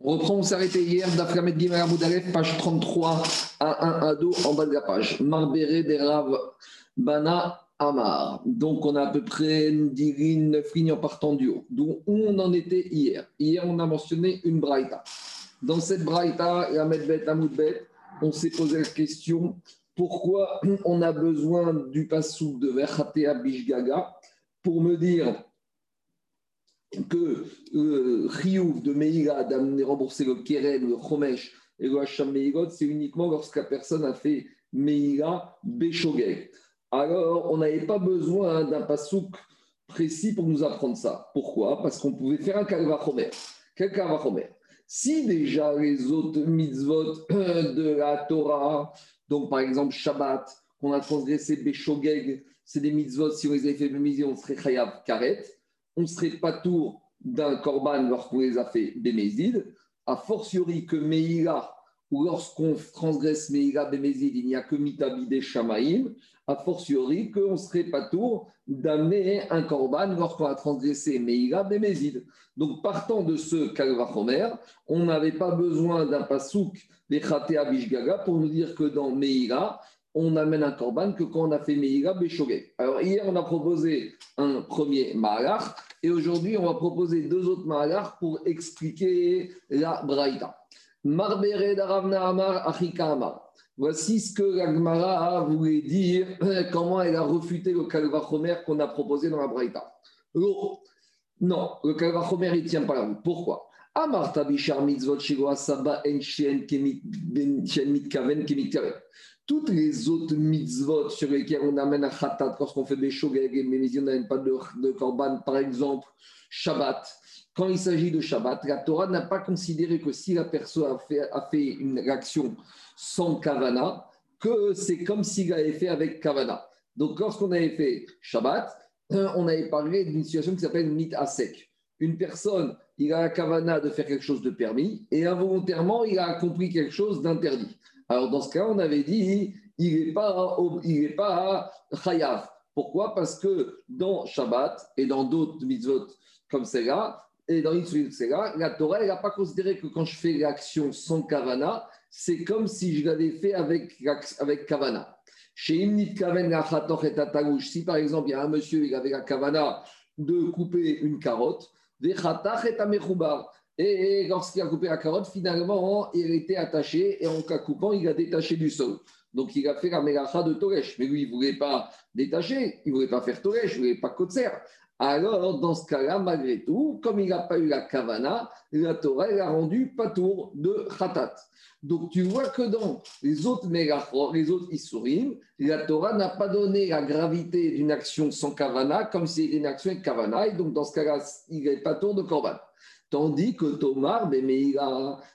On reprend, on arrêté hier, d'Aframed Gimel Amoudalef, page 33 à 1 à 2 en bas de la page. Marbere des Rav Bana Amar. Donc on a à peu près 10 lignes, 9 lignes en partant du haut. D'où on en était hier. Hier, on a mentionné une braïta. Dans cette braïta, la Medbet Amoudbet, on s'est posé la question pourquoi on a besoin du passouk de Verhatea Bishgaga pour me dire que le Chiyuv de Meïga d'amener rembourser le Keren, le Chomesh et le Hacham Meïgot, c'est uniquement lorsque la personne a fait Meïga Beshogeg. Alors, on n'avait pas besoin d'un pasouk précis pour nous apprendre ça. Pourquoi? Parce qu'on pouvait faire un Kalvachomer. Quel Kalvachomer Si déjà les autres mitzvot de la Torah, donc par exemple Shabbat, qu'on a transgressé Beshogeg, c'est des mitzvot, si on les avait fait on serait Chayav Karet on ne serait pas tour d'un korban lorsqu'on les a fait bémézid, a fortiori que Meïla, ou lorsqu'on transgresse Meïla bémézid, il n'y a que Mitabi des Shamaïm, a fortiori qu'on ne serait pas tour d'amener un korban lorsqu'on a transgressé Meïla bémézid. Donc partant de ce Kalvachomer, on n'avait pas besoin d'un pasouk des Bishgaga pour nous dire que dans Meïla, on amène un korban que quand on a fait Meïla Beshogé. Alors hier, on a proposé un premier Mahalach et aujourd'hui, on va proposer deux autres Mahalach pour expliquer la Braïda. Marbere d'Aravna Amar Achika Amar. Voici ce que la voulait dire, comment elle a refuté le Kalvachomer qu'on a proposé dans la Braïda. Non, le Kalvachomer, il ne tient pas la route. Pourquoi? Amar Tabishar Mitzvot Shigoa Saba En Shen Kemit Kaven Kemit toutes les autres mitzvot sur lesquelles on amène un khatat lorsqu'on fait des shogeg et on n'amène pas de, de korban, par exemple Shabbat, quand il s'agit de Shabbat, la Torah n'a pas considéré que si la personne a fait, a fait une action sans kavana, que c'est comme s'il avait fait avec kavana. Donc lorsqu'on avait fait Shabbat, euh, on avait parlé d'une situation qui s'appelle mit asek. Une personne, il a la kavana de faire quelque chose de permis et involontairement, il a accompli quelque chose d'interdit. Alors, dans ce cas, on avait dit, il n'est pas, il pas chayav. Pourquoi? Parce que dans Shabbat et dans d'autres mitzvot comme celle-là, et dans celle-là, la Torah n'a pas considéré que quand je fais l'action sans kavana, c'est comme si je l'avais fait avec, avec kavana. Chez Imnit Kaven et si par exemple il y a un monsieur, il avait la kavana de couper une carotte, et et lorsqu'il a coupé la carotte, finalement, il était attaché et en cas coupant, il a détaché du sol. Donc, il a fait la mélacha de Toresh. Mais lui, il ne voulait pas détacher, il ne voulait pas faire Toresh, il ne voulait pas Kotser. Alors, dans ce cas-là, malgré tout, comme il n'a pas eu la kavana, la Torah l'a rendu patour de khatat. Donc, tu vois que dans les autres mélachot, les autres isurim, la Torah n'a pas donné la gravité d'une action sans kavana comme si c'était une action avec kavana. Et donc, dans ce cas-là, il n'est pas tour de korban. Tandis que Tomar, ben,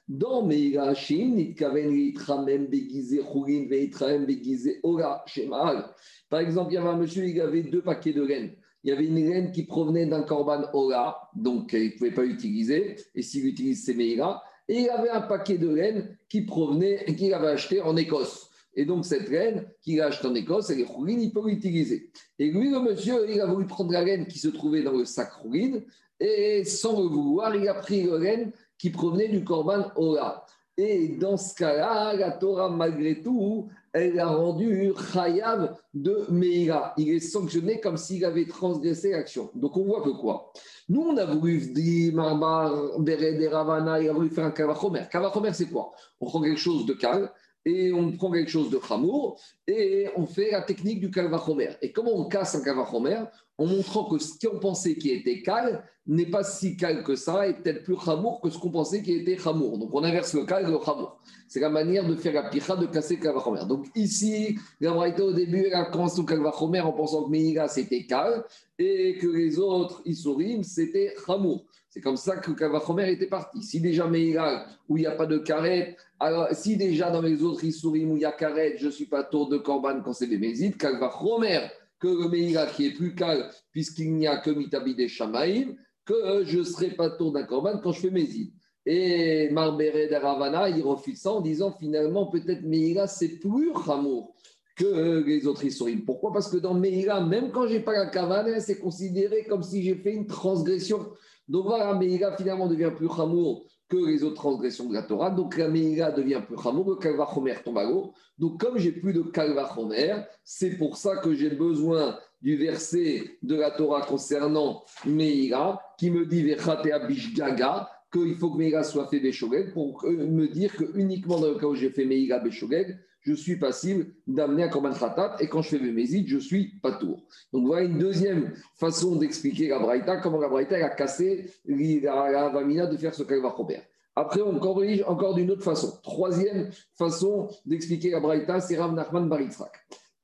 dans Meira Shim, Nitkaven Litramem Begize Chourin Veitramem Begize Ora Shemal. Par exemple, il y avait un monsieur, il avait deux paquets de laine. Il y avait une laine qui provenait d'un korban Ora, donc il ne pouvait pas l'utiliser, et s'il utilise, c'est Meira. Et il avait un paquet de laine qui provenait, qu'il avait acheté en Écosse. Et donc, cette laine qu'il a achetée en Écosse, elle est chourine, il peut l'utiliser. Et lui, le monsieur, il a voulu prendre la laine qui se trouvait dans le sac chourine et sans le vouloir, il a pris le renne qui provenait du Korban Ora. Et dans ce cas-là, la Torah, malgré tout, elle a rendu Chayav de Meira. Il est sanctionné comme s'il avait transgressé l'action. Donc on voit que quoi? Nous, on a voulu dire Bered Ravana, il a voulu faire un Kavachomer. Kavachomer, c'est quoi? On prend quelque chose de calme et on prend quelque chose de Chamour et on fait la technique du Kalvachomer. Et comment on casse un Kalvachomer En montrant que ce qu'on pensait qui était calme n'est pas si calme que ça et peut-être plus Chamour que ce qu'on pensait qui était Chamour. Donc on inverse le calme et le Chamour. C'est la manière de faire la picha, de casser le. Donc ici, la au début, elle a commencé au Kalvachomer en pensant que Meïga c'était calme et que les autres Isurim c'était Chamour. C'est comme ça que Kalvachomer était parti. Si déjà Meïga, où il n'y a pas de carrette, alors, si déjà dans les autres Issourim où il y a Karet, je ne suis pas tour de Corban quand c'est des Mézides, va Romer, que le Meïra qui est plus calme, puisqu'il n'y a que Mitabi des Shamaïm, que je ne serai pas tour d'un Corban quand je fais Mézid. Et Marbere d'Aravana, il refuse ça en disant finalement, peut-être Meïra, c'est plus Hamour que les autres Issourim. Pourquoi? Parce que dans Meïra, même quand je n'ai pas la Kavana, c'est considéré comme si j'ai fait une transgression. Donc voilà, Meïra finalement devient plus Hamour que les autres transgressions de la Torah. Donc la Meïla devient plus chamour, le Kalvachomer tombe à l'eau. Donc comme j'ai plus de Kalvachomer, c'est pour ça que j'ai besoin du verset de la Torah concernant Meïla qui me dit Vechatea Bishgaga qu'il faut que Meïla soit fait Beshogeg pour me dire que uniquement dans le cas où j'ai fait Meïla Beshogeg, je suis passible d'amener un Korban Khatat et quand je fais Mémézid, je suis pas tour. Donc voilà une deuxième façon d'expliquer la Braïta, comment la Braïta a cassé la, Vamina de faire ce qu'elle va Robert. Après, on corrige encore d'une autre façon. Troisième façon d'expliquer la Braïta, c'est Rav Nachman Baritzrak.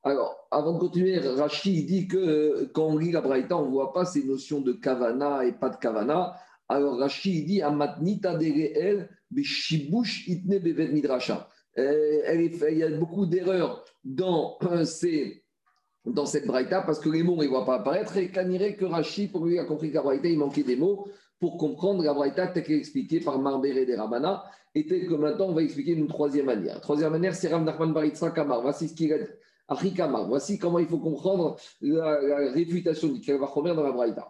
Alors, avant de continuer, Rachid dit que euh, quand on lit la Braïta, on ne voit pas ces notions de Kavana et pas de Kavana. Alors, Rachid dit Amatnita de itne bevet midrasha. Euh, il y a beaucoup d'erreurs dans, euh, dans cette braïta parce que les mots ne voient pas apparaître et irait que Rachid, pour lui, a compris qu'à braïta, il manquait des mots pour comprendre la braïta telle qu'elle est expliquée par Marbéré des Ramana et telle que maintenant on va expliquer d'une troisième manière. troisième manière, c'est Rav Nachman Baritza Kamar. Voici ce qu'il a dit. Voici comment il faut comprendre la, réfutation du Kalvachomer dans la braïta.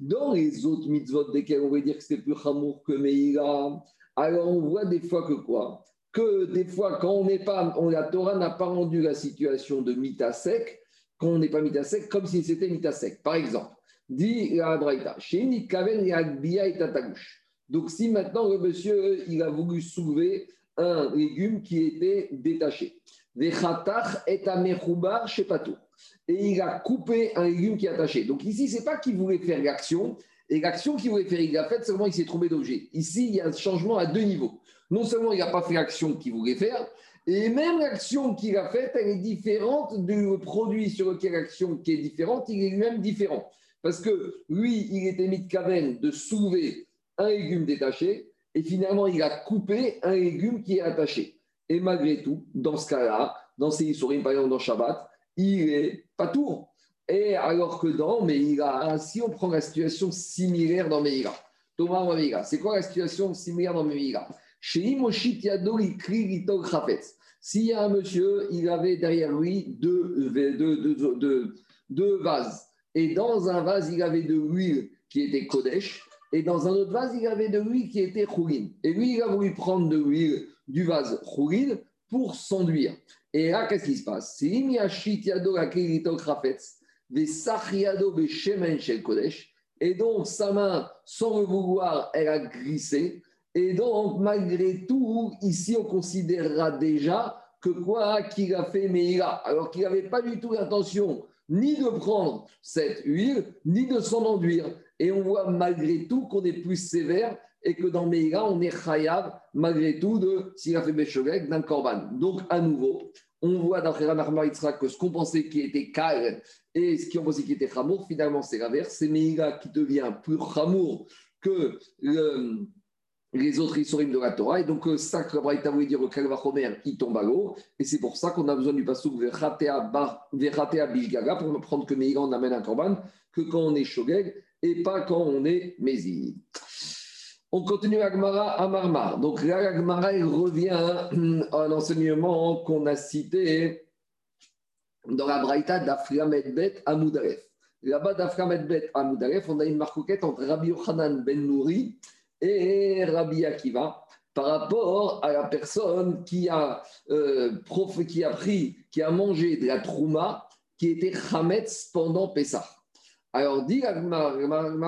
Dans les autres mitzvot desquels on va dire que c'est plus chamour que Meïra, alors on voit des fois que quoi? Que des fois, quand on n'est pas, la Torah n'a pas rendu la situation de mita sec, quand on n'est pas mita sec, comme si c'était mita sec. Par exemple, dit la Braïta, chez Kaven et Tatagouche. Donc si maintenant le monsieur, il a voulu soulever un légume qui était détaché. Et il a coupé un légume qui est attaché. Donc ici, c'est pas qu'il voulait faire l'action, et l'action qu'il voulait faire, il l'a faite, seulement il s'est trompé d'objet. Ici, il y a un changement à deux niveaux. Non seulement il n'a pas fait l'action qu'il voulait faire, et même l'action qu'il a faite, elle est différente du produit sur lequel l'action qui est différente, il est lui-même différent. Parce que lui, il était mis de caverne de soulever un légume détaché, et finalement, il a coupé un légume qui est attaché. Et malgré tout, dans ce cas-là, dans ces histoires, par exemple dans Shabbat, il est pas tour. Et alors que dans Meïra, si on prend la situation similaire dans Meïra, Thomas Meïra, c'est quoi la situation similaire dans Meïra? Chez S'il y a un monsieur, il avait derrière lui deux, deux, deux, vases. Et dans un vase, il avait de l'huile qui était Kodesh. Et dans un autre vase, il avait de l'huile qui était Khourin. Et lui, il a voulu prendre de l'huile du vase Khourin pour s'enduire. Et là, qu'est-ce qui se passe? Et donc, sa main, sans le vouloir, elle a glissé. Et donc, malgré tout, ici, on considérera déjà que quoi qu'il a fait Meïra, alors qu'il n'avait pas du tout l'intention ni de prendre cette huile, ni de s'en enduire. Et on voit malgré tout qu'on est plus sévère et que dans Meïra, on est chayav, malgré tout, de s'il a fait d'un korban. Donc, à nouveau, on voit dans Khera que ce qu'on pensait qui était calme et ce qu'on pensait qui était chamour, finalement, c'est l'inverse. C'est Meïra qui devient plus chamour que les autres Issorim de la Torah. Et donc, ça que Braïta voulait dire, le Kalvachomer, il tombe à l'eau. Et c'est pour ça qu'on a besoin du pasouk Verhatea Bishgaga pour prendre que Meïra, on amène un korban, que quand on est Shogeg et pas quand on est Mézi. On continue Agmara à Marmar. Donc là, Agmara, revient à un enseignement qu'on a cité dans la Braïta d'Afriam Bet à Moudaref. Là-bas, d'Afriam Bet à on a une marcoquette entre Rabbi Yochanan Ben Nouri et Rabbi Akiva par rapport à la personne qui a, euh, qui a pris, qui a mangé de la trouma qui était Hametz pendant Pessah. Alors, dit Agmara,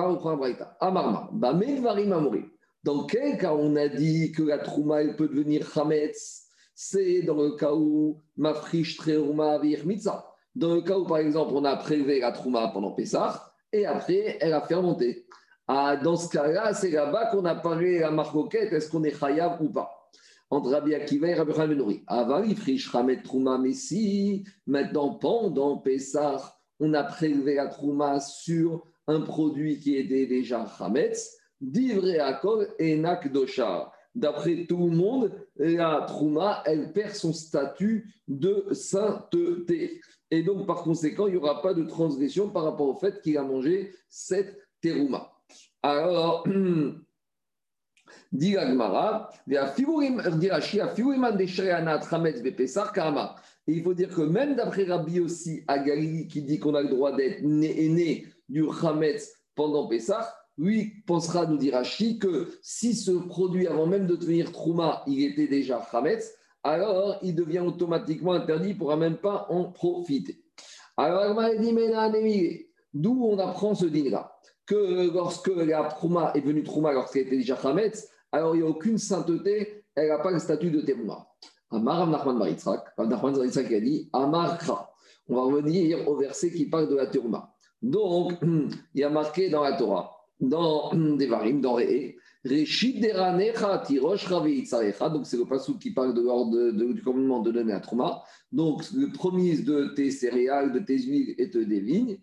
on prend Braïta. Amarma, Bamel Amori. Dans quel cas on a dit que la trouma elle peut devenir chametz? C'est dans le cas où ma friche mitzah. Dans le cas où, par exemple, on a prélevé la trouma pendant Pessah et après, elle a fermenté. Ah, dans ce cas-là, c'est là-bas qu'on a parlé la marcoquette, est-ce qu'on est chayav ou pas? Entre Rabbi Akiva et Rabbi. Avant, il friche chamet trouma, mais maintenant, pendant Pessah, on a prélevé la trouma sur un produit qui était déjà chametz, Divré Akol et Nakdosha. D'après tout le monde, la Trouma, elle perd son statut de sainteté. Et donc, par conséquent, il n'y aura pas de transgression par rapport au fait qu'il a mangé cette terouma. Alors, dit Agmara, Et il faut dire que même d'après Rabbi aussi, à Galilée, qui dit qu'on a le droit d'être né, né du Hametz pendant Pessah, lui pensera, nous dira Chi, que si ce produit, avant même de devenir Trouma, il était déjà Hametz, alors il devient automatiquement interdit, il ne pourra même pas en profiter. Alors, d'où on apprend ce dîner-là? Que lorsque la Trouma est venue Trouma, lorsqu'elle était déjà Hametz, alors il n'y a aucune sainteté, elle n'a pas le statut de Terouma. Amar Nachman Baritzak, Nachman Baritzak a dit Amar. On va revenir au verset qui parle de la Terouma. Donc, il y a marqué dans la Torah, dans Devarim, dans Re'e, Reshit Deranecha Tirosh Ravi Donc, c'est le passage qui parle de l'ordre du commandement de donner à Trouma. Donc, le premier de tes céréales, de tes huiles et de tes vignes.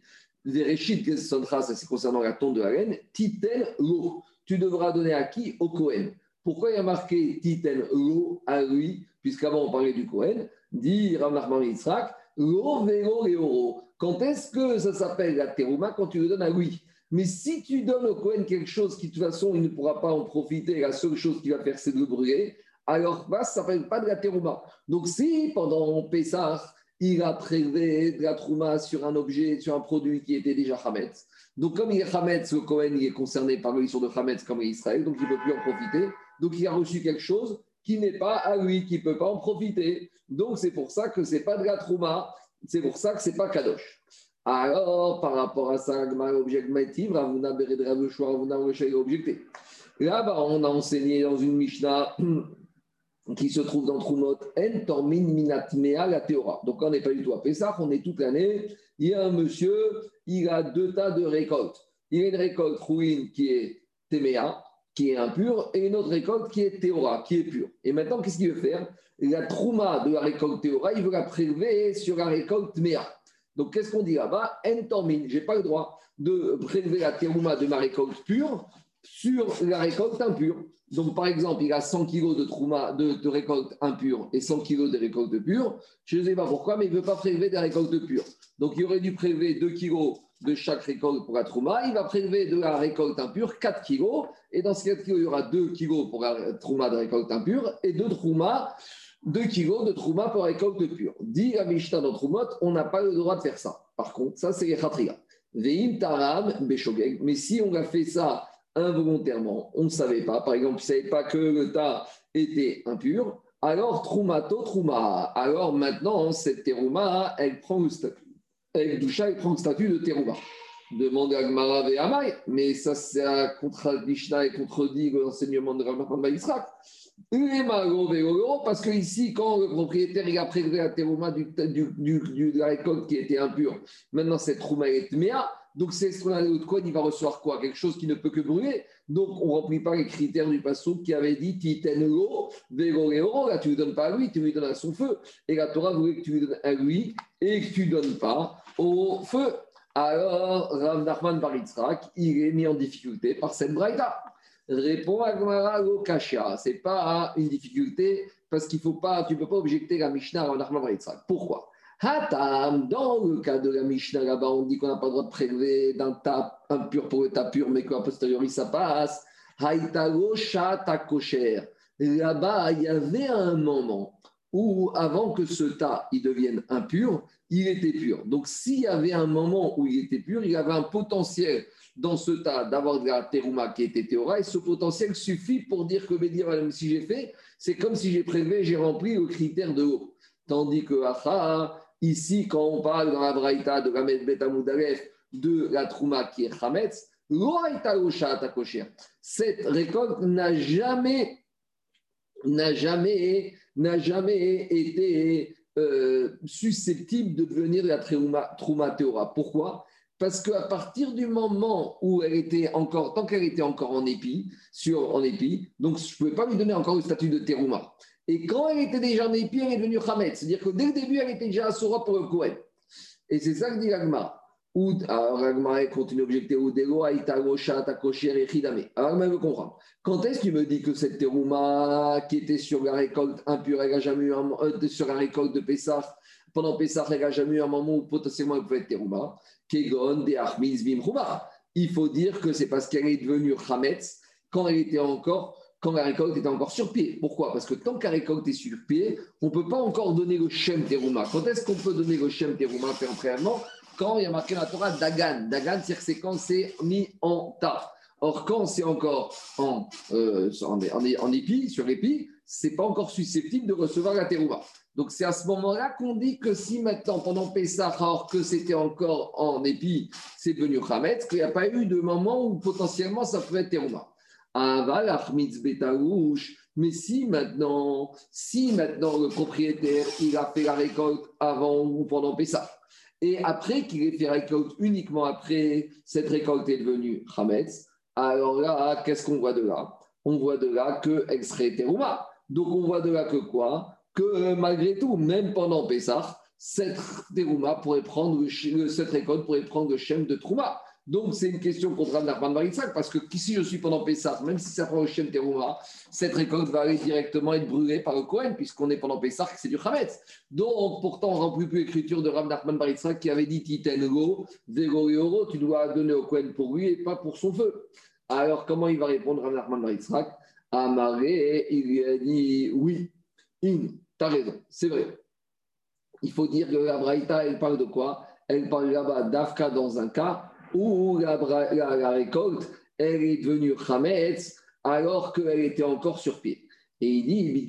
Reshit ça c'est concernant la tonte de la laine. Titel l'eau. Tu devras donner à qui? Au Kohen. Pourquoi il y a marqué Titel l'eau à lui Puisqu'avant on parlait du Kohen? Dit Rav Nachman Yitzhak, l'eau, vélo et oro. Quand est-ce que ça s'appelle la terouma Quand tu le donnes à lui? Mais si tu donnes au Cohen quelque chose qui, de toute façon, il ne pourra pas en profiter, la seule chose qu'il va faire, c'est de le brûler, alors bah, ça ne s'appelle pas de la terouma. Donc, si pendant Pessah, il a prélevé de la trouma sur un objet, sur un produit qui était déjà Hametz, donc comme il est Hametz, le Cohen est concerné par l'histoire de Hametz comme Israël, donc il ne peut plus en profiter. Donc, il a reçu quelque chose qui n'est pas à lui, qui ne peut pas en profiter. Donc, c'est pour ça que ce n'est pas de la trouma, c'est pour ça que ce n'est pas Kadosh. Alors, par rapport à ça, objectif, Ravuna Bered Ravishua, Ravuna objecté. Là-bas, on a enseigné dans une Mishnah qui se trouve dans Trumot, En Tormin Minatmea la Théora. Donc, on n'est pas du tout à Pessah, on est toute l'année. Il y a un monsieur, il a deux tas de récoltes. Il y a une récolte ruine qui est Téméa, qui est impure, et une autre récolte qui est Théora, qui est pure. Et maintenant, qu'est-ce qu'il veut faire? La Trouma de la récolte Théora, il veut la prélever sur la récolte Méa. Donc, qu'est-ce qu'on dit là-bas? Entormine, je n'ai pas le droit de prélever la terouma de ma récolte pure sur la récolte impure. Donc, par exemple, il a 100 kg de, de, récolte impure et 100 kg de récolte pure. Je ne sais pas pourquoi, mais il ne veut pas prélever des récoltes pures. Donc, il aurait dû prélever 2 kg de chaque récolte pour la trouma. Il va prélever de la récolte impure 4 kg. Et dans ce 4 kg, il y aura 2 kg pour la trouma de récolte impure et 2 trouma 2 kilos de trouma pour récolte pure. Dit la Mishnah dans Troumot, on n'a pas le droit de faire ça. Par contre, ça, c'est les khatria. Veim taram beshogeg. Mais si on a fait ça involontairement, on ne savait pas, par exemple, on ne savait pas que le tas était impur, alors troumato trouma. Alors maintenant, cette terouma, elle prend le statut. Elle, doucha, elle prend le statut de terouma. Demande à Gmara mais ça, c'est contre Mishnah et contredit l'enseignement de Rav Israq parce que ici, quand le propriétaire il a prélevé la terouma du, de la récolte qui était impure, maintenant cette trouma est méa, donc c'est ce qu'on a de quoi il va recevoir quoi? Quelque chose qui ne peut que brûler. Donc on ne remplit pas les critères du passage qui avait dit là tu ne donnes pas à lui, tu lui donnes à son feu. Et la Torah voulait que tu lui donnes à lui et que tu ne donnes pas au feu. Alors Rav Nachman Baritzrak, il est mis en difficulté par cette braïda. Répond à Gmara Kasha. Ce n'est pas une difficulté parce qu'il faut pas, tu ne peux pas objecter la Mishnah à Nachman Pourquoi? Hatam, dans le cas de la Mishnah là-bas, on dit qu'on n'a pas le droit de prélever d'un tas impur pour le tas pur, mais qu'à posteriori ça passe. Kosher. Là-bas, il y avait un moment où, avant que ce tas il devienne impur, il était pur. Donc, s'il y avait un moment où il était pur, il avait un potentiel dans ce tas d'avoir de la terouma qui était théora, et ce potentiel suffit pour dire que même si j'ai fait, c'est comme si j'ai prélevé, j'ai rempli le critère de l'eau. Tandis que ici, quand on parle dans la Braïta de la Betamudalef de la Trouma qui est Hametz, cette récolte n'a jamais, n'a jamais, n'a jamais été euh, susceptible de devenir la Trouma Théora. Pourquoi? Parce qu'à partir du moment où elle était encore, tant qu'elle était encore en épi, en épi, donc je ne pouvais pas lui donner encore le statut de terouma. Et quand elle était déjà en épi, elle est devenue Hamet. C'est-à-dire que dès le début, elle était déjà Asura pour le Kohen. Et c'est ça que dit l'Agma. Alors l'Agma continue à objecter Udelo, Aïtago, Shat, Kosher et Hidame. Alors l'Agma veut comprendre. Quand est-ce que tu me dis que cette terouma qui était sur la récolte impure, elle un, euh, sur la récolte de Pessah, pendant Pessah, elle n'a jamais un moment où potentiellement elle pouvait être terouma Kegon, de Il faut dire que c'est parce qu'elle est devenue Hametz quand elle était encore, quand la récolte était encore sur pied. Pourquoi? Parce que tant que la récolte est sur pied, on ne peut pas encore donner le Shem Teruma. Quand est-ce qu'on peut donner le Shem Teruma préalablement Quand il y a marqué dans la Torah Dagan. Dagan, c'est quand c'est mis en tas. Or, quand c'est encore en, euh, en, en, épi, sur épi, c'est pas encore susceptible de recevoir la terouma. Donc, c'est à ce moment-là qu'on dit que si maintenant, pendant Pessah, alors que c'était encore en épi, c'est devenu Khametz, qu'il n'y a pas eu de moment où potentiellement ça pouvait être terouma. Mais si maintenant, si maintenant le propriétaire, il a fait la récolte avant ou pendant Pessah, et après qu'il ait fait récolte uniquement après, cette récolte est devenue Hametz, alors là, qu'est-ce qu'on voit de là? On voit de là qu'elle serait Terouma. Donc on voit de là que quoi? Que euh, malgré tout, même pendant Pessah, cette pourrait prendre, cette récolte pourrait prendre le Shem de Trouma. Donc, c'est une question contre Nachman Baritsak, parce que si je suis pendant Pessah, même si ça prend le Shem Terouma, cette récolte va directement être brûlée par le Kohen, puisqu'on est pendant Pessah, c'est du Chametz. Donc, pourtant, on remplit plus l'écriture de Rav Nachman Baritsak qui avait dit Titengo, Vego Euro, tu dois donner au Kohen pour lui et pas pour son feu. Alors, comment il va répondre Rav Nachman Baritsak Amaré, il a dit oui, in, as raison, c'est vrai. Il faut dire que la Braïta, elle parle de quoi? Elle parle là-bas d'Afka dans un cas où la, récolte, elle est devenue Hametz alors qu'elle était encore sur pied. Et il dit,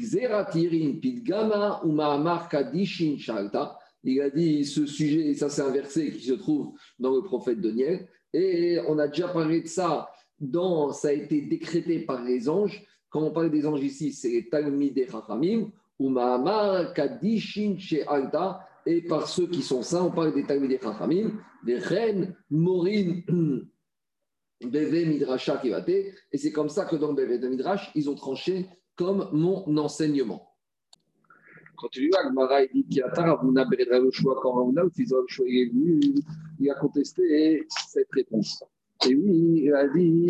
il a dit ce sujet, ça c'est un verset qui se trouve dans le prophète Daniel, et on a déjà parlé de ça, dans, ça a été décrété par les anges. Quand on parle des anges ici, c'est les Talmidei Chachamim, ou Mahamar Kadishin Alta, et par ceux qui sont saints, on parle des Talmidei Chachamim, des reines, Morin, Beve Midrasha Kivate, et c'est comme ça que dans Beve de Midrash, ils ont tranché comme mon enseignement. Quand tu lis Agmara, il dit qu'il y a Taravuna Beredra le choix, quand Ravuna, le choix est venu, il a contesté cette réponse. Et oui, il a dit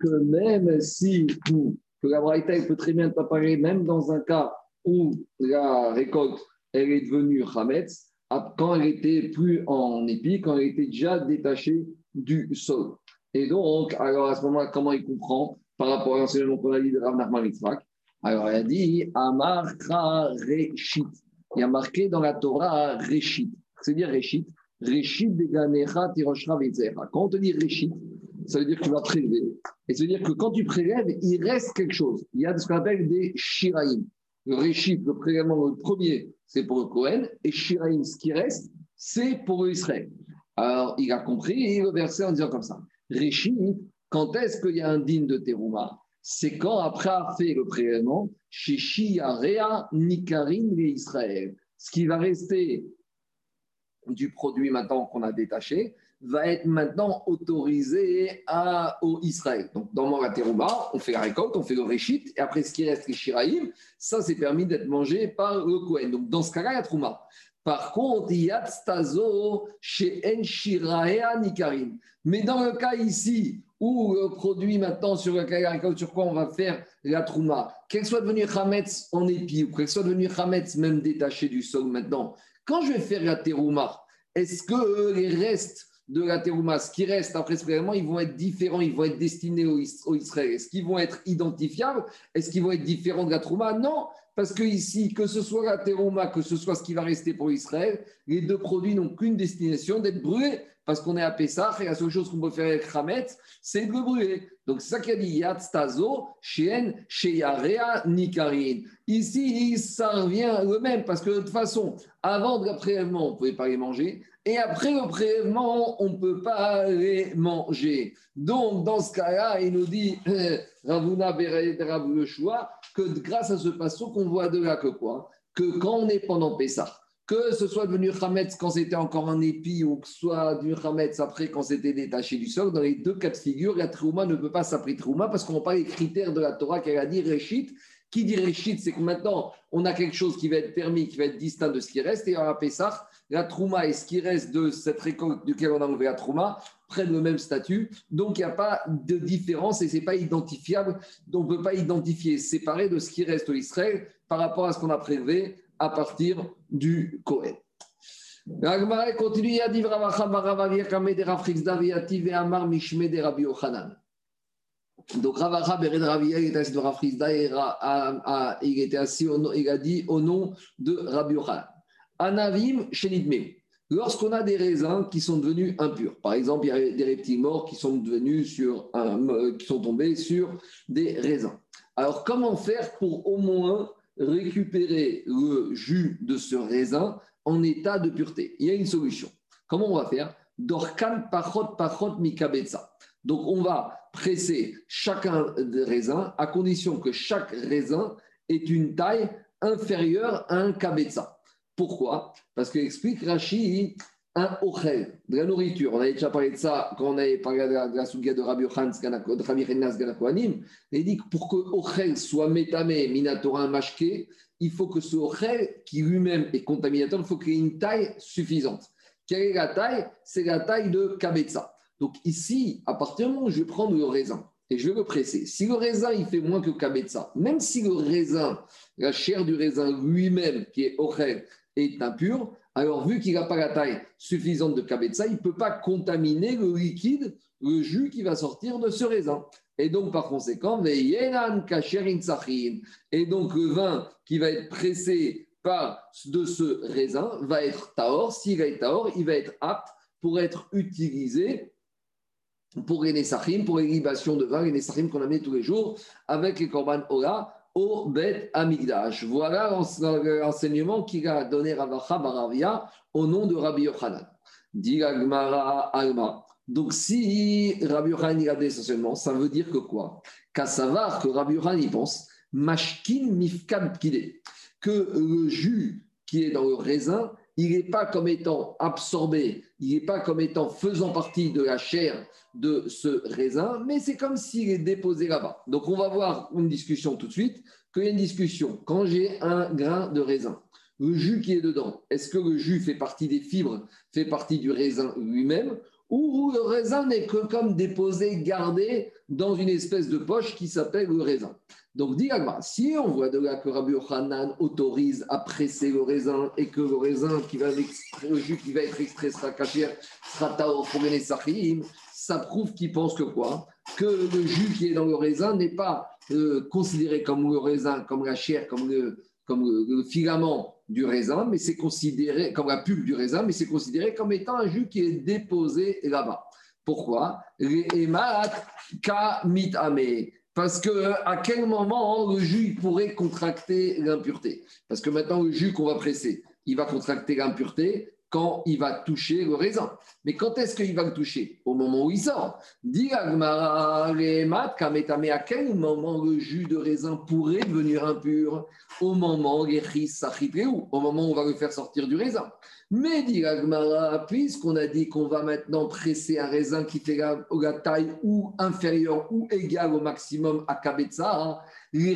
que même si que la Braïta peut très bien apparaître, même dans un cas où la récolte elle est devenue Hametz quand elle était plus en épi, quand elle était déjà détachée du sol. Et donc, alors à ce moment-là, comment il comprend par rapport à l'enseignement qu'on a dit de Rav Nachman Alors, il a dit Amar Reshit. Il a marqué dans la Torah Reshit. C'est-à-dire Reshit. Reshit Beganecha Tiroshra Quand on te dit Reshit, ça veut dire que tu vas prélever. Et ça veut dire que quand tu prélèves, il reste quelque chose. Il y a ce qu'on appelle des Shiraim. Le Réchit, le prélèvement, le premier, c'est pour le Cohen, et Shiraim, ce qui reste, c'est pour Israël. Alors, il a compris le verset en disant comme ça Réchit, quand est-ce qu'il y a un digne de Terouma? C'est quand, après avoir fait le prélèvement, chez Rea Nikarin et Israël. Ce qui va rester du produit maintenant qu'on a détaché, va être maintenant autorisé à, au Israël. Donc, dans la Terouma, on fait la récolte, on fait le réchit, et après, ce qui reste, les shiraïm, ça, c'est permis d'être mangé par le Kohen. Donc, dans ce cas-là, il y a Trouma. Par contre, il y a Stazo chez En Nikarim. Mais dans le cas ici, où le produit maintenant sur lequel la récolte, sur quoi on va faire la trouma, qu'elle soit devenue chametz en épi ou qu'elle soit devenue chametz même détachée du sol maintenant, quand je vais faire la terouma, est-ce que les restes de la terouma, ce qui reste après ce prélèvement, ils vont être différents, ils vont être destinés au, Israël. Est-ce qu'ils vont être identifiables? Est-ce qu'ils vont être différents de la trouma Non, parce que ici, que ce soit la terouma, que ce soit ce qui va rester pour Israël, les deux produits n'ont qu'une destination d'être brûlés parce qu'on est à Pessah et la seule chose qu'on peut faire avec Hametz, c'est de le brûler. Donc c'est ça qu'il a dit Yat Stazo, Shien, Sheyarea, Nikarin. Ici, ça revient le même parce que de toute façon, avant le prélèvement, on ne pouvait pas les manger. Et après le prélèvement, on ne peut pas les manger. Donc, dans ce cas-là, il nous dit, Ravuna que grâce à ce passage, qu'on voit de là que quoi? Que quand on est pendant Pessah, que ce soit devenu Hametz quand c'était encore un épi ou que ce soit devenu Hametz après quand c'était détaché du sol, dans les deux cas de figure, la Trouma ne peut pas s'appeler Trouma parce qu'on n'a pas les critères de la Torah qu'elle a dit Réchit. Qui dit Réchit, c'est que maintenant on a quelque chose qui va être permis, qui va être distinct de ce qui reste. Et à Pessah, la Trouma et ce qui reste de cette récolte duquel on a enlevé la Trouma prennent le même statut. Donc il n'y a pas de différence et ce n'est pas identifiable. Donc on ne peut pas identifier, séparer de ce qui reste au Israël par rapport à ce qu'on a prélevé à partir du Kohen. L'Agmara continue à dire. Donc Ravacha Bered Ravia, il était assis de Rafrizda et il était assis, il a dit au nom de Rabbi Yochanan. Anavim Shenitme. Lorsqu'on a des raisins qui sont devenus impurs, par exemple, il y a des reptiles morts qui sont devenus sur un, qui sont tombés sur des raisins. Alors, comment faire pour au moins récupérer le jus de ce raisin en état de pureté Il y a une solution. Comment on va faire? Dorkan pachot pachot mikabetsa. Donc, on va presser chacun des raisins à condition que chaque raisin ait une taille inférieure à un kabetsa. Pourquoi? Parce qu'explique Rashi, un ochel, de la nourriture. On avait déjà parlé de ça quand on avait parlé de la, de la de Rabbi Yochanan, de Rabbi Renas Ganakoanim. Il dit que pour que ochel soit métamé, minatora, mashke, il faut que ce ochel, qui lui-même est contaminateur, il faut qu'il ait une taille suffisante. Quelle est la taille? C'est la taille de kabetza. Donc ici, à partir du moment où je vais prendre le raisin et je vais le presser, si le raisin il fait moins que kabetza, même si le raisin, la chair du raisin lui-même, qui est ochel, est impur, alors vu qu'il n'a pas la taille suffisante de kabetza, il ne peut pas contaminer le liquide, le jus qui va sortir de ce raisin. Et donc, par conséquent, et donc le vin qui va être pressé par de ce raisin va être taor. S'il va être taor, il va être apte pour être utilisé pour les pour les libations de vin, les qu'on a tous les jours avec les korban ora au Bet Amigdash. Voilà l'enseignement qu'il a donné Ravacha Baravia au nom de Rabbi Yochanan. Dit Alma. Donc, si Rabbi Yochanan a dit essentiellement, ça veut dire que quoi? Qu'à savoir que Rabbi Yochanan y pense, Mashkin que le jus qui est dans le raisin, il n'est pas comme étant absorbé, il n'est pas comme étant faisant partie de la chair de ce raisin, mais c'est comme s'il est déposé là-bas. Donc on va voir une discussion tout de suite, qu'il y a une discussion. Quand j'ai un grain de raisin, le jus qui est dedans, est-ce que le jus fait partie des fibres, fait partie du raisin lui-même, ou le raisin n'est que comme déposé, gardé dans une espèce de poche qui s'appelle le raisin? Donc, dit si on voit de là que Rabbi Yochanan autorise à presser le raisin et que le raisin qui va jus qui va être extrait sera caché, sera taor ça prouve qu'il pense que quoi? Que le jus qui est dans le raisin n'est pas euh, considéré comme le raisin, comme la chair, comme le, filament du raisin, mais c'est considéré comme la pulpe du raisin, mais c'est considéré comme étant un jus qui est déposé là-bas. Pourquoi? Ka mitame parce que à quel moment le jus pourrait contracter l'impureté? Parce que maintenant, le jus qu'on va presser, il va contracter l'impureté quand il va toucher le raisin. Mais quand est-ce qu'il va le toucher? Au moment où il sort. mais à quel moment le jus de raisin pourrait devenir impur Au moment où au moment où on va le faire sortir du raisin. Mais dit puisqu'on a dit qu'on va maintenant presser un raisin qui fait la, taille ou inférieure ou égale au maximum à Kabetza, les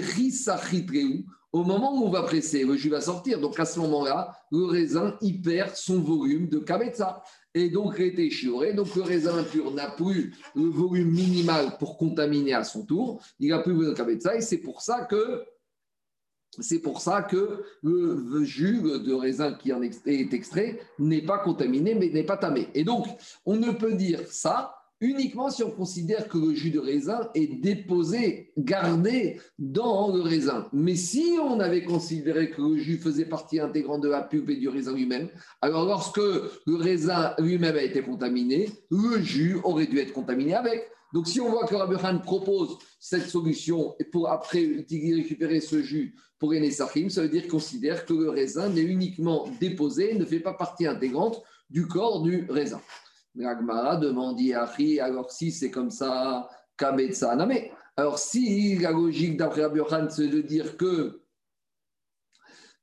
au moment où on va presser, le jus va sortir. Donc à ce moment-là, le raisin il perd son volume de Kabetza. Et donc, donc le raisin impur n'a plus le volume minimal pour contaminer à son tour. Il n'a plus de Kabetza. Et c'est pour ça que c'est pour ça que le jus de raisin qui en est extrait n'est pas contaminé, mais n'est pas tamé. Et donc, on ne peut dire ça uniquement si on considère que le jus de raisin est déposé, gardé dans le raisin. Mais si on avait considéré que le jus faisait partie intégrante de la pulpe et du raisin lui-même, alors lorsque le raisin lui-même a été contaminé, le jus aurait dû être contaminé avec. Donc, si on voit que Rabbi propose cette solution pour après récupérer ce jus pour les Nessachim, ça veut dire qu'il considère que le raisin n'est uniquement déposé, ne fait pas partie intégrante du corps du raisin. L'Agmara demande Yahi, alors si c'est comme ça, Kabetsa mais Alors, si la logique d'après Rabbi Khan, c'est de dire que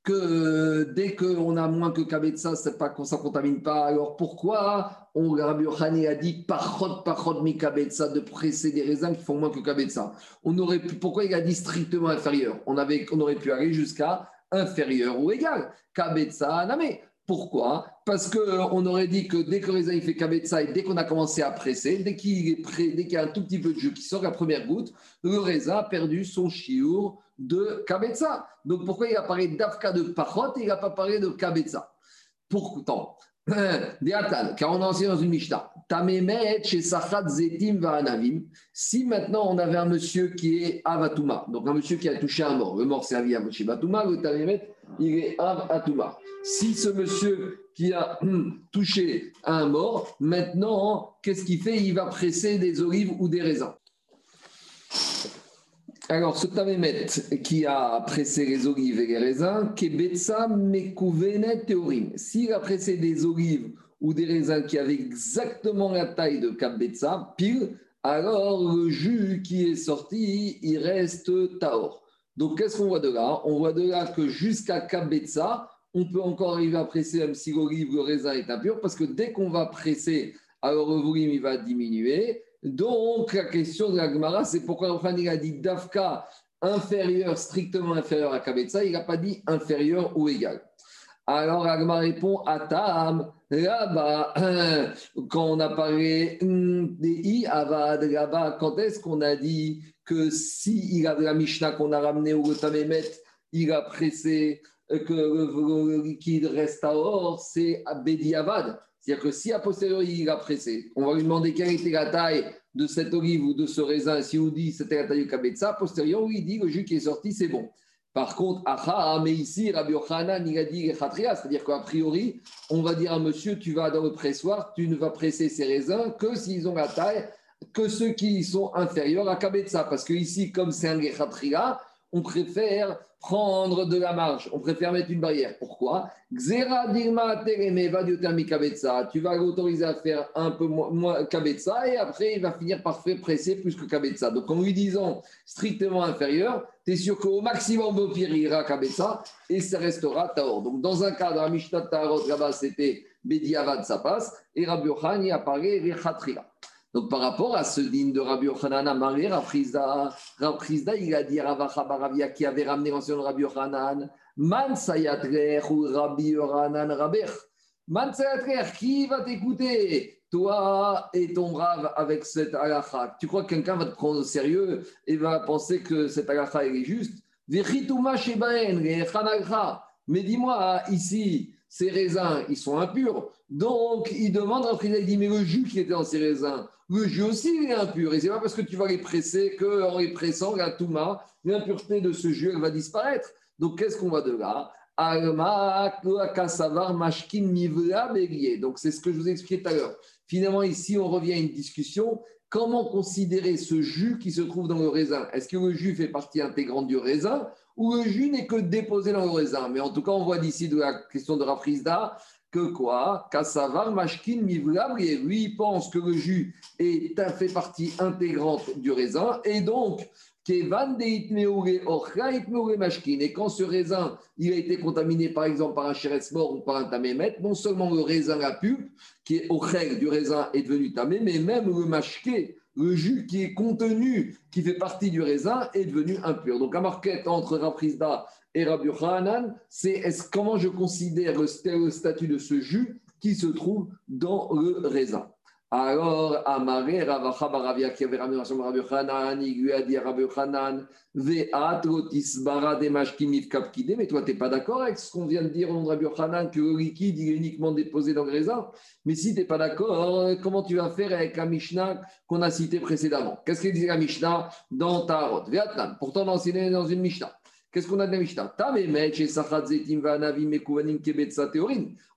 que dès qu'on a moins que Kabetsa, c'est pas qu'on ne contamine pas. Alors pourquoi on, Rabbi Yochani a dit parchot, parchot mi Kabetsa, de presser des raisins qui font moins que Kabetsa on aurait pu, Pourquoi il a dit strictement inférieur? On, avait, on aurait pu aller jusqu'à inférieur ou égal. Kabetsa, mais pourquoi? Parce qu'on aurait dit que dès que le raisin fait kabetsa et dès qu'on a commencé à presser, dès qu'il y a un tout petit peu de jus qui sort, la première goutte, le raisin a perdu son chiour de Kabetza. Donc pourquoi il a parlé d'Afka de Pachot et il n'a pas parlé de Kabetza? Pourtant, car on a enseigné dans une Mishnah. Tamemet chez Sachat Zetim Varanavim. Si maintenant on avait un monsieur qui est Avatuma, donc un monsieur qui a touché un mort, le mort servi à Moshe Batuma, le Tamemet, il est Avatuma. Si ce monsieur qui a hum, touché un mort, maintenant, qu'est-ce qu'il fait? Il va presser des olives ou des raisins. Alors, ce Tamemet qui a pressé les olives et les raisins, Kebetsa Mekouvenet Théorim. S'il a pressé des olives ou des raisins qui avaient exactement la taille de Kabetsa, pile, alors le jus qui est sorti, il reste Taor. Donc, qu'est-ce qu'on voit de là? On voit de là que jusqu'à Kabetsa, on peut encore arriver à presser même si l'olive, le raisin est impur, parce que dès qu'on va presser, alors le volume il va diminuer. Donc, la question de la Gemara, c'est pourquoi enfin il a dit Dafka inférieur, strictement inférieur à Kabetsa, il n'a pas dit inférieur ou égal. Alors, Agma répond Atam, là-bas, quand on a parlé hmm, des I, Avad, là-bas, quand est-ce qu'on a dit que si il a la Mishnah qu'on a ramené au Gotamemet, il a pressé que le, liquide reste à or, c'est Bedi Avad. C'est-à-dire que si a posteriori il a pressé, on va lui demander quelle était la taille de cette olive ou de ce raisin. Si on dit c'était la taille du kabetza, a posteriori il dit le jus qui est sorti c'est bon. Par contre, aha, mais ici, Rabbi Yochanan, il a dit c'est-à-dire qu'a priori, on va dire à monsieur, tu vas dans le pressoir, tu ne vas presser ces raisins que s'ils ont la taille, que ceux qui sont inférieurs à kabetza. Parce que ici, comme c'est un Gechatria, on préfère prendre de la marge, on préfère mettre une barrière. Pourquoi? Tu vas l'autoriser à faire un peu moins kabetza et après il va finir par faire presser plus que kabetza. Donc en lui disant strictement inférieur, tu es sûr qu'au maximum au pire il ira kabetza et ça restera taor. Donc dans un cas, dans la Mishnah Tarot, là-bas c'était Bediavad, ça passe, et Rabbi Yochani apparaît Rechatrila. Donc, par rapport à ce digne de Rabbi Yochanan Amari, Rafrizda, il a dit Ravacha Baravia qui avait ramené l'ancien Rabbi Yochanan, Man ou Rabbi Yochanan Rabech. Man qui va t'écouter? Toi et ton Rav avec cette halakha. Tu crois que quelqu'un va te prendre au sérieux et va penser que cette halakha est juste? Mais dis-moi, ici, ces raisins, ils sont impurs. Donc, il demande à il dit, mais le jus qui était dans ces raisins, le jus aussi il est impur. Et c'est pas parce que tu vas les presser qu'en les pressant, la touma, l'impureté de ce jus, elle va disparaître. Donc, qu'est-ce qu'on va de là? Donc, c'est ce que je vous ai expliqué tout à l'heure. Finalement, ici, on revient à une discussion. Comment considérer ce jus qui se trouve dans le raisin? Est-ce que le jus fait partie intégrante du raisin ou le jus n'est que déposé dans le raisin? Mais en tout cas, on voit d'ici la question de Rafrizda que quoi? Kassavar, Mashkin, et lui pense que le jus est, fait partie intégrante du raisin, et donc, et quand ce raisin il a été contaminé par exemple par un chérès mort ou par un tamémet, non seulement le raisin, la pulpe, qui est au du raisin, est devenu tamé, mais même le mashké, le jus qui est contenu, qui fait partie du raisin, est devenu impur. Donc, la marquette entre Raprisda et Rabbi Hanan, c'est comment je considère le statut de ce jus qui se trouve dans le raisin? Alors, Amaré, Ravacha Baravia, qui avait ramené ensemble Rabbi Hanan, il lui Rabbi Hanan, Ve'at lotis bara demashkinit kapkide, mais toi, tu n'es pas d'accord avec ce qu'on vient de dire au nom de Rabbi Hanan, que le liquide, est uniquement déposé dans le raisin? Mais si tu n'es pas d'accord, comment tu vas faire avec la Mishnah qu'on a cité précédemment? Qu'est-ce qu'il dit la Mishnah dans Tarot? Ve'atlan, pourtant enseigné dans une Mishnah. Qu'est-ce qu'on a de la Mishnah?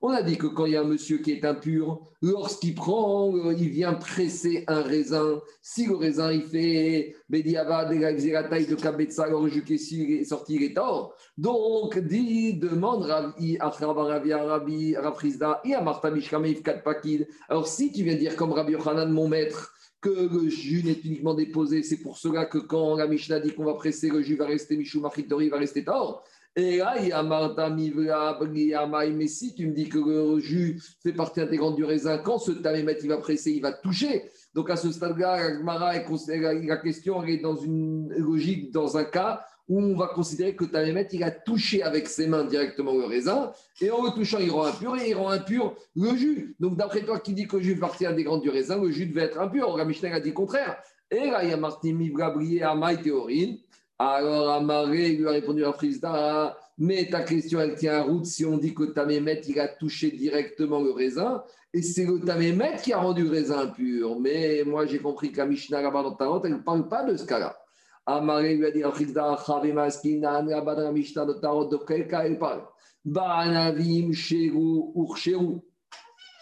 On a dit que quand il y a un monsieur qui est impur, lorsqu'il prend, euh, il vient presser un raisin. Si le raisin, il fait la taille de Kabetsa, jus qui est sorti, il est tort. Donc, dit, demande Ravi, Rabi, Rafrizda, et à Martha Mishkameif Pakid. Alors, si tu viens dire comme Rabbi Yochanan, mon maître, que le jus n'est uniquement déposé. C'est pour cela que quand la Mishnah dit qu'on va presser, le jus va rester Michou Machitori, va rester Tort. Et là, il y a Martha Mivra, mais si tu me dis que le jus fait partie intégrante du raisin, quand ce tamémet il va presser, il va toucher. Donc à ce stade-là, la question est dans une logique, dans un cas où on va considérer que Tamémet, il a touché avec ses mains directement le raisin, et en le touchant, il rend impur, et il rend impur le jus. Donc, d'après toi qui dit que le jus partit intégrant du raisin, le jus devait être impur? La Mishnah a dit le contraire. Et là, il y a Martin Mivrabrié, Amaï Théorine. Alors, Amaré lui a répondu à Frisda, Mais ta question, elle tient à route si on dit que Tamémet, il a touché directement le raisin, et c'est le Tamémet qui a rendu le raisin pur. Mais moi, j'ai compris que la Mishnah là-bas dans Tarot, elle ne parle pas de ce cas-là. Amaré lui a dit, de Tarot, de quel cas elle parle Ba'anavim, Sheru, Urcheru.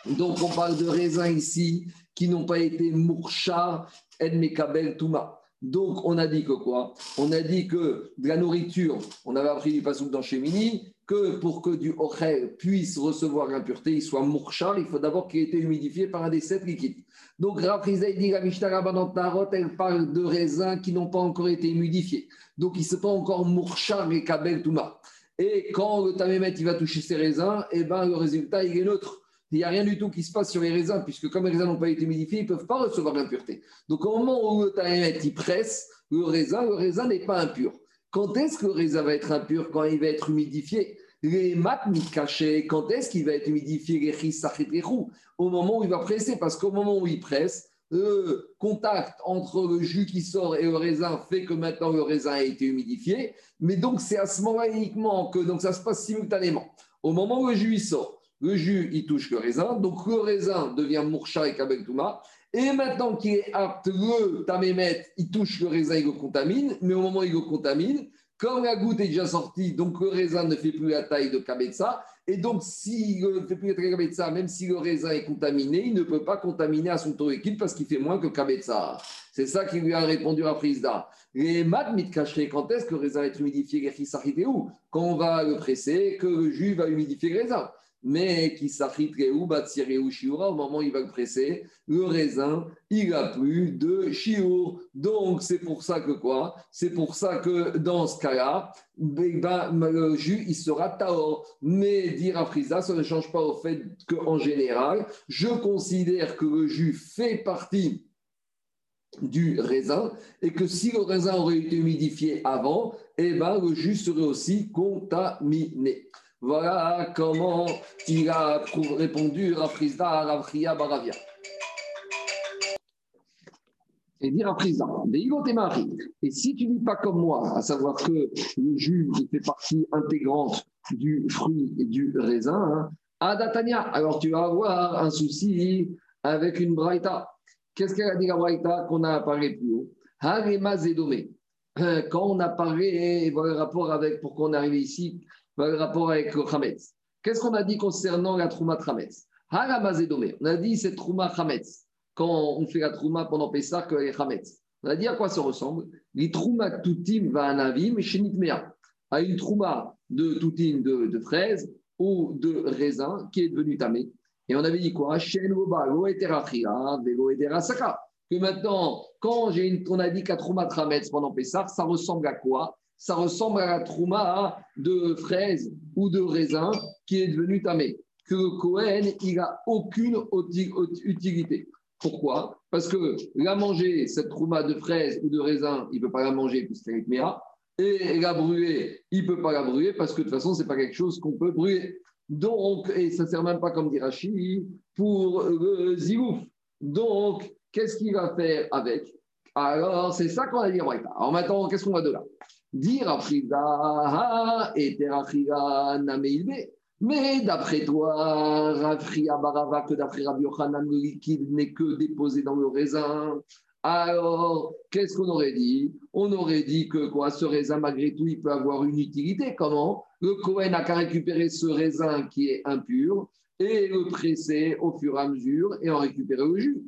Donc, on parle de raisins ici qui n'ont pas été mourcha, en mekabel, touma. Donc, on a dit que quoi? On a dit que de la nourriture, on avait appris du pasouk dans Chemini, que pour que du ochel puisse recevoir l'impureté, il soit mourchar, il faut d'abord qu'il ait été humidifié par un des sept liquides. Donc, Rafrizay dit la Mishnah Tarot, elle parle de raisins qui n'ont pas encore été humidifiés. Donc, ils ne sont pas encore mourchar et kabel touma. Et quand le tamémet il va toucher ces raisins, et eh ben, le résultat, il est neutre il n'y a rien du tout qui se passe sur les raisins, puisque comme les raisins n'ont pas été humidifiés, ils ne peuvent pas recevoir l'impureté. Donc au moment où le taïmet il presse le raisin, le raisin n'est pas impur. Quand est-ce que le raisin va être impur Quand il va être humidifié? Les mat cachés, quand est-ce qu'il va être humidifié Les Au moment où il va presser, parce qu'au moment où il presse, le contact entre le jus qui sort et le raisin fait que maintenant le raisin a été humidifié. Mais donc c'est à ce moment-là uniquement que donc ça se passe simultanément. Au moment où le jus sort, le jus, il touche le raisin. Donc, le raisin devient mourcha et kabeltouma. Et maintenant qu'il est apte, le tamémet, il touche le raisin, il le contamine. Mais au moment où il le contamine, comme la goutte est déjà sortie, donc le raisin ne fait plus la taille de kabetza. Et donc, s'il ne fait plus la taille de kabetza, même si le raisin est contaminé, il ne peut pas contaminer à son taux équipe parce qu'il fait moins que kabetza. C'est ça qui lui a répondu à Frisda. Les mat mitkaché, quand est-ce que le raisin être humidifié où Quand on va le presser, que le jus va humidifier le raisin mais qui ou ou shiura, au moment où il va le presser, le raisin, il a plus de shiur. Donc, c'est pour ça que quoi? C'est pour ça que dans ce cas-là, ben, ben, le jus, il sera taor. Mais dire à Frisa, ça ne change pas au fait qu'en général, je considère que le jus fait partie du raisin et que si le raisin aurait été humidifié avant, eh ben, le jus serait aussi contaminé. Voilà comment il a répondu Rafrizda à Ravria Baravia. Et dire Rafrizda, et si tu ne dis pas comme moi, à savoir que le jus fait partie intégrante du fruit et du raisin, Adatania, hein, alors tu vas avoir un souci avec une braïta. Qu'est-ce qu'elle a dit la braïta qu'on a parlé plus haut? Harema Zedome. Quand on a parlé, voilà le rapport avec pourquoi on est arrivé ici, le rapport avec le Hametz. Qu'est-ce qu'on a dit concernant la Trouma Hametz On a dit c'est Trouma Hametz. Quand on fait la Trouma pendant Pessah, que les Hametz. On a dit à quoi ça ressemble? Les Trouma Toutim va Anavim et Shenitmea. À une Trouma de Toutim de, de fraise ou de raisin qui est devenu tamé. Et on avait dit quoi? Que maintenant, quand on a dit qu'à Trouma Hametz pendant Pessah, ça ressemble à quoi? Ça ressemble à la trouma de fraise ou de raisin qui est devenu tamé. Que le Cohen, il n'a aucune utilité. Pourquoi? Parce que la manger, cette trouma de fraise ou de raisin, il ne peut pas la manger puisqu'elle est méa. Et la brûler, il ne peut pas la brûler parce que de toute façon, ce n'est pas quelque chose qu'on peut brûler. Donc, et ça ne sert même pas comme dit Rachid, pour le zigouf. Donc, qu'est-ce qu'il va faire avec? Alors, c'est ça qu'on a dit Alors maintenant, qu'est-ce qu'on va de là? Dire Afrida et Mais d'après toi, Rafria Barava, que d'après Rabbi Yochanan, le liquide n'est que déposé dans le raisin. Alors, qu'est-ce qu'on aurait dit? On aurait dit que quoi, ce raisin, malgré tout, il peut avoir une utilité. Comment? Le Cohen n'a qu'à récupérer ce raisin qui est impur et le presser au fur et à mesure et en récupérer le jus.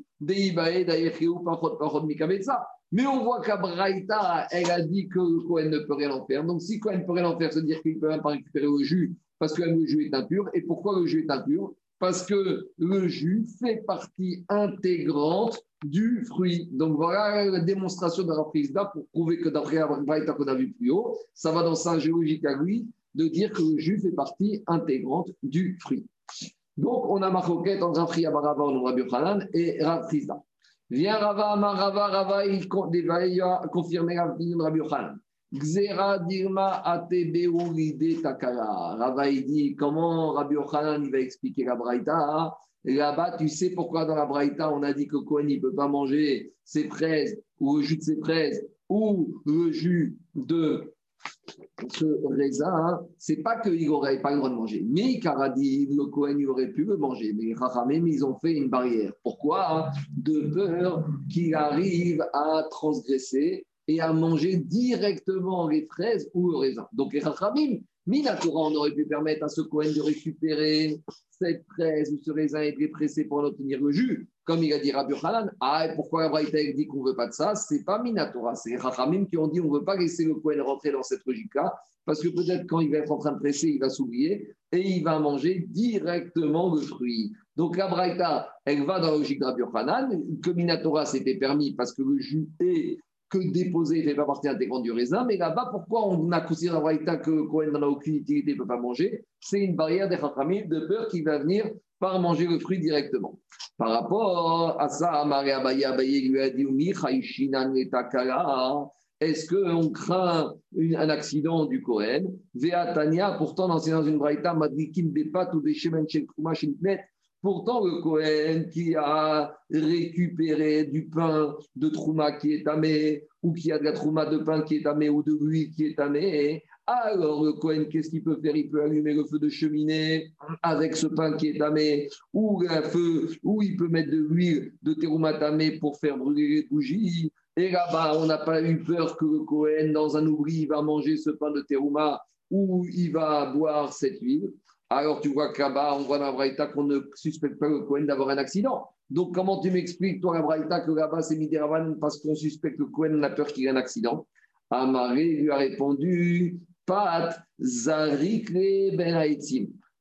Mais on voit qu'Abraïta, elle a dit que Cohen ne peut rien en faire. Donc, si Cohen ne peut rien en faire, ça veut dire qu'il ne peut même pas récupérer le jus parce que le jus est impur. Et pourquoi le jus est impur? Parce que le jus fait partie intégrante du fruit. Donc, voilà la démonstration de la pour prouver que d'après Abraïta qu'on a vu plus haut, ça va dans sa géologique à lui de dire que le jus fait partie intégrante du fruit. Donc, on a ma coquette entre Rafri Abarava, Rabbi Hanan, et Rafrizda. Viens Rava, Rava, Rava, il va confirmer la opinion de Rabbi Yochanan. Xera dirma ate takara. Rava, il dit comment Rabbi Yochanan il va expliquer la braïta. Là-bas, tu sais pourquoi dans la braïta, on a dit que Cohen ne peut pas manger ses fraises ou le jus de ses fraises ou le jus de ce raisin, c'est pas qu'il n'aurait pas le droit de manger. Mais dit le Cohen, il aurait pu le manger. Mais Rachamim, ils ont fait une barrière. Pourquoi? De peur qu'il arrive à transgresser et à manger directement les fraises ou le raisin. Donc les Rachamim, Minatora, on aurait pu permettre à ce Cohen de récupérer cette fraise ou ce raisin et de presser pour en obtenir le jus. Comme il a dit Rabbi Hanan, ah, pourquoi Abraïta dit qu'on ne veut pas de ça? C'est pas Minatora, c'est Rachamim qui ont dit on ne veut pas laisser le Cohen rentrer dans cette logique-là, parce que peut-être quand il va être en train de presser, il va s'oublier et il va manger directement le fruit. Donc la Braïta, elle va dans la logique de Rabbi Hanan, que Minatora c'était permis parce que le jus est que déposer ne fait pas partie intégrante du raisin. Mais là-bas, pourquoi on a considéré dans Braïta que Cohen n'en a aucune utilité, ne peut pas manger? C'est une barrière des de peur qu'il va venir par manger le fruit directement. Par rapport à ça, Amaré Abaye Abaye lui a dit est-ce qu'on craint un accident du Cohen? Veatania, pourtant, dans une braïta, Madrikim Bepat ou des Shemen Shel Pourtant, le Cohen qui a récupéré du pain de Trouma qui est tamé, ou qui a de la Trouma de pain qui est tamé, ou de l'huile qui est tamé, alors le Cohen, qu'est-ce qu'il peut faire? Il peut allumer le feu de cheminée avec ce pain qui est tamé, ou un feu, ou il peut mettre de l'huile de terouma tamé pour faire brûler les bougies. Et là-bas, on n'a pas eu peur que le Cohen, dans un oubli, va manger ce pain de terouma ou il va boire cette huile alors tu vois que là-bas, on voit dans la Braïta qu'on ne suspecte pas le Cohen d'avoir un accident. Donc, comment tu m'expliques, toi, la que là-bas, c'est Midiravan parce qu'on suspecte que Cohen a peur qu'il ait un accident? Amaré lui a répondu Pat Zarikle Ben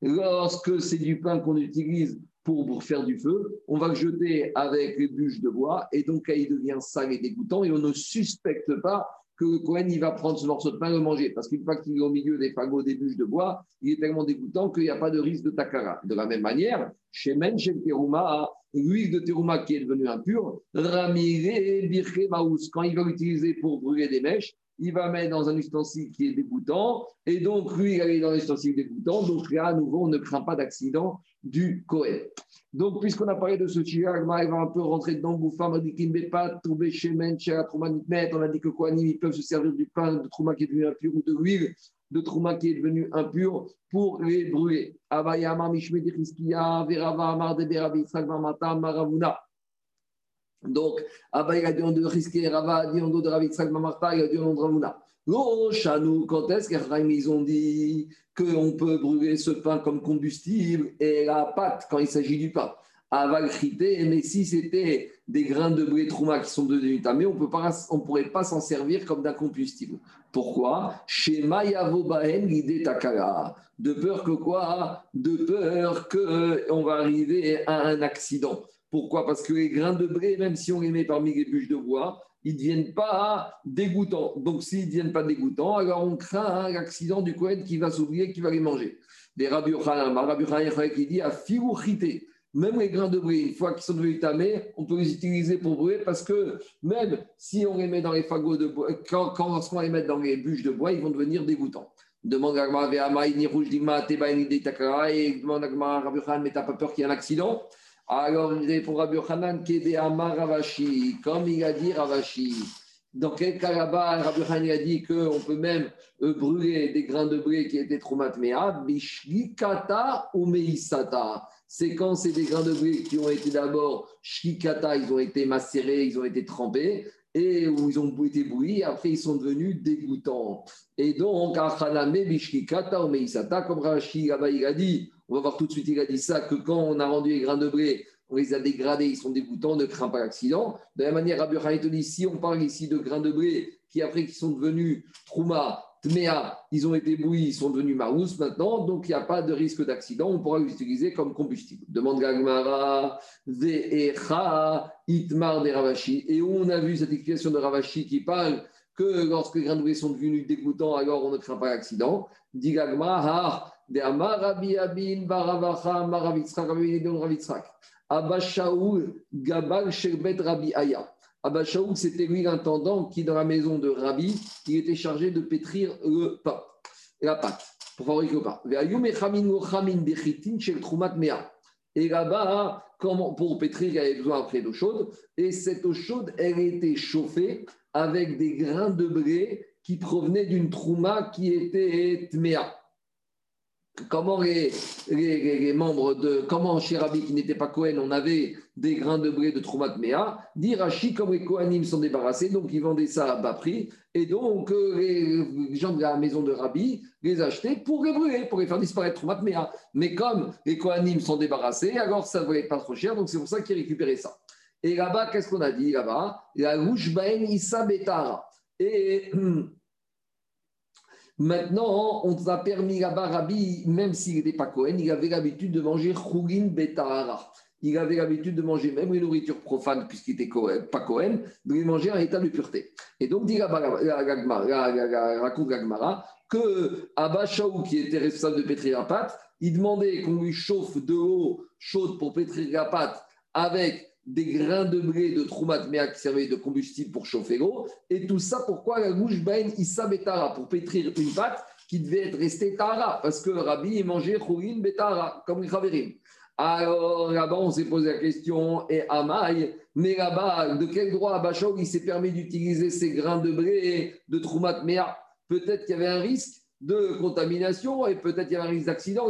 Lorsque c'est du pain qu'on utilise pour, faire du feu, on va le jeter avec les bûches de bois et donc il devient sale et dégoûtant et on ne suspecte pas que Cohen il va prendre ce morceau de pain et le manger. Parce qu'une fois qu'il est au milieu des fagots, des bûches de bois, il est tellement dégoûtant qu'il n'y a pas de risque de takara. De la même manière, chez Men, chez Teruma, l'huile de Teruma qui est devenue impure, Ramire Birke Maous, quand il va l'utiliser pour brûler des mèches, il va mettre dans un ustensile qui est dégoûtant, et donc lui, il aller dans un ustensile dégoûtant, donc là, à nouveau, on ne craint pas d'accident du Cohen. Donc, puisqu'on a parlé de ce sujet, il va un peu rentrer dedans. Boufa m'a dit qu'il pas tomber chez Men, chez la Trouma On a dit que Kohanim, ils peuvent se servir du pain de Trouma qui est devenu impur ou de l'huile de Trouma qui est devenu impur pour les brûler. Avayama Rizkia, Verava Amar de Beravi, Sagmamata, Maravuna. Donc, Abay a dit on de risquer, Rava a dit on de Ravi, Sagmamata, il a dit on de Ravuna. Chanou, quand est-ce qu'ils ont dit qu'on peut brûler ce pain comme combustible et la pâte quand il s'agit du pain? Avalchité, mais si c'était des grains de blé trouma qui sont devenus tamés, on ne pourrait pas s'en servir comme d'un combustible. Pourquoi? Chez Mayavobahen, l'idée takara. De peur que quoi? De peur qu'on va arriver à un accident. Pourquoi? Parce que les grains de blé, même si on les met parmi les bûches de bois, ils ne deviennent pas dégoûtants. Donc, s'ils ne deviennent pas dégoûtants, alors on craint l'accident du Kohen qui va s'oublier, qui va les manger. Des Rabbi Rabbi qui dit à fiouchité, même les grains de blé, une fois qu'ils sont devenus tamés, on peut les utiliser pour brûler parce que même si on les met dans les fagots de bois, quand, quand on les met dans les bûches de bois, ils vont devenir dégoûtants. Demande à Rabbi Rabbi mais t'as pas peur qu'il y ait un accident? Alors il répond Rabbi Hanan Amar Ravashi, comme il a dit Ravashi. Dans quel cas là-bas, Rabbi Hanan a dit qu'on peut même euh, brûler des grains de blé qui étaient traumatméa, bishlikata ou meisata. C'est quand c'est des grains de blé qui ont été d'abord shikata, ils ont été macérés, ils ont été trempés, et où ils ont été bouillis, après ils sont devenus dégoûtants. Et donc, Achaname, bishlikata ou meisata, comme Rashi là-bas a dit, on va voir tout de suite, il a dit ça, que quand on a rendu les grains de blé, on les a dégradés, ils sont dégoûtants, ne craint pas l'accident. De la même manière, Rabbi te dit, si on parle ici de grains de blé qui, après, qui sont devenus trouma, tmea, ils ont été bouillis, ils sont devenus marous maintenant, donc il n'y a pas de risque d'accident, on pourra les utiliser comme combustible. Demande Gagmara, Ve'echa, Itmar de Ravashi. Et où on a vu cette explication de Ravashi qui parle que lorsque les grains de blé sont devenus dégoûtants, alors on ne craint pas l'accident. Dit Gagmara, Gabal Rabbi Aya. Abba c'était lui l'intendant qui, dans la maison de Rabbi, il était chargé de pétrir le pain, la pâte, pour fabriquer le pain. Et là-bas, pour pétrir, il y avait besoin d'eau chaude. Et cette eau chaude, elle était chauffée avec des grains de blé qui provenait d'une trouma qui était tméa comment les, les, membres de. Comment chez Rabbi qui n'était pas Cohen, on avait des grains de blé de Troumat Mea, dit Rashi, comme les Kohanim sont débarrassés, donc ils vendaient ça à bas prix, et donc euh, les gens de la maison de Rabbi les achetaient pour les brûler, pour les faire disparaître Troumat Mea. Mais comme les Kohanim sont débarrassés, alors ça ne valait pas trop cher, donc c'est pour ça qu'ils récupéraient ça. Et là-bas, qu'est-ce qu'on a dit là-bas? La rouge Baen Issa Betara. Et. Maintenant, on a permis là-bas, même s'il n'était pas Cohen, il avait l'habitude de manger Khourin Betahara. Il avait l'habitude de manger même les nourritures profanes, puisqu'il n'était pas Cohen, de les manger en état de pureté. Et donc, dit raconte Gagmara, que Abba Shaou, qui était responsable de pétrir la pâte, il demandait qu'on lui chauffe de l'eau chaude pour pétrir la pâte avec des grains de blé de Troumat Mea qui servaient de combustible pour chauffer l'eau. Et tout ça, pourquoi la bouche bain Issa Betara Pour pétrir une pâte qui devait être restée Tara. Parce que Rabbi mangeait Khourin Betara, comme les Khaverim. Alors là-bas, on s'est posé la question, et Amaï, mais là-bas, de quel droit Abachog il s'est permis d'utiliser ces grains de blé de Troumat Mea Peut-être qu'il y avait un risque de contamination et peut-être qu'il y avait un risque d'accident.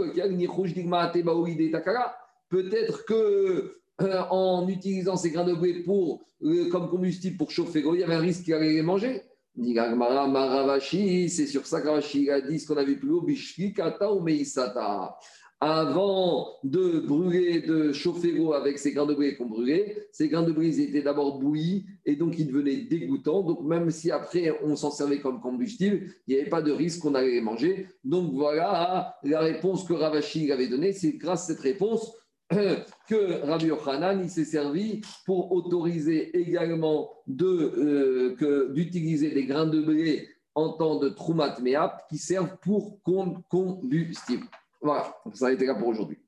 Peut-être que euh, en utilisant ces grains de blé pour, euh, comme combustible pour chauffer il y avait un risque qu'il allait les manger. C'est sur ça que a dit ce qu'on a vu plus haut, Kata ou Meisata. Avant de brûler, de chauffer l'eau avec ces grains de blé qu'on brûlait, ces grains de blé étaient d'abord bouillis et donc ils devenaient dégoûtants. Donc même si après on s'en servait comme combustible, il n'y avait pas de risque qu'on allait les manger. Donc voilà la réponse que Ravashi avait donnée. C'est grâce à cette réponse que Rabbi Yochanan s'est servi pour autoriser également de, euh, d'utiliser des grains de blé en temps de Troumat Meap qui servent pour combustible. Voilà, ça a été là pour aujourd'hui.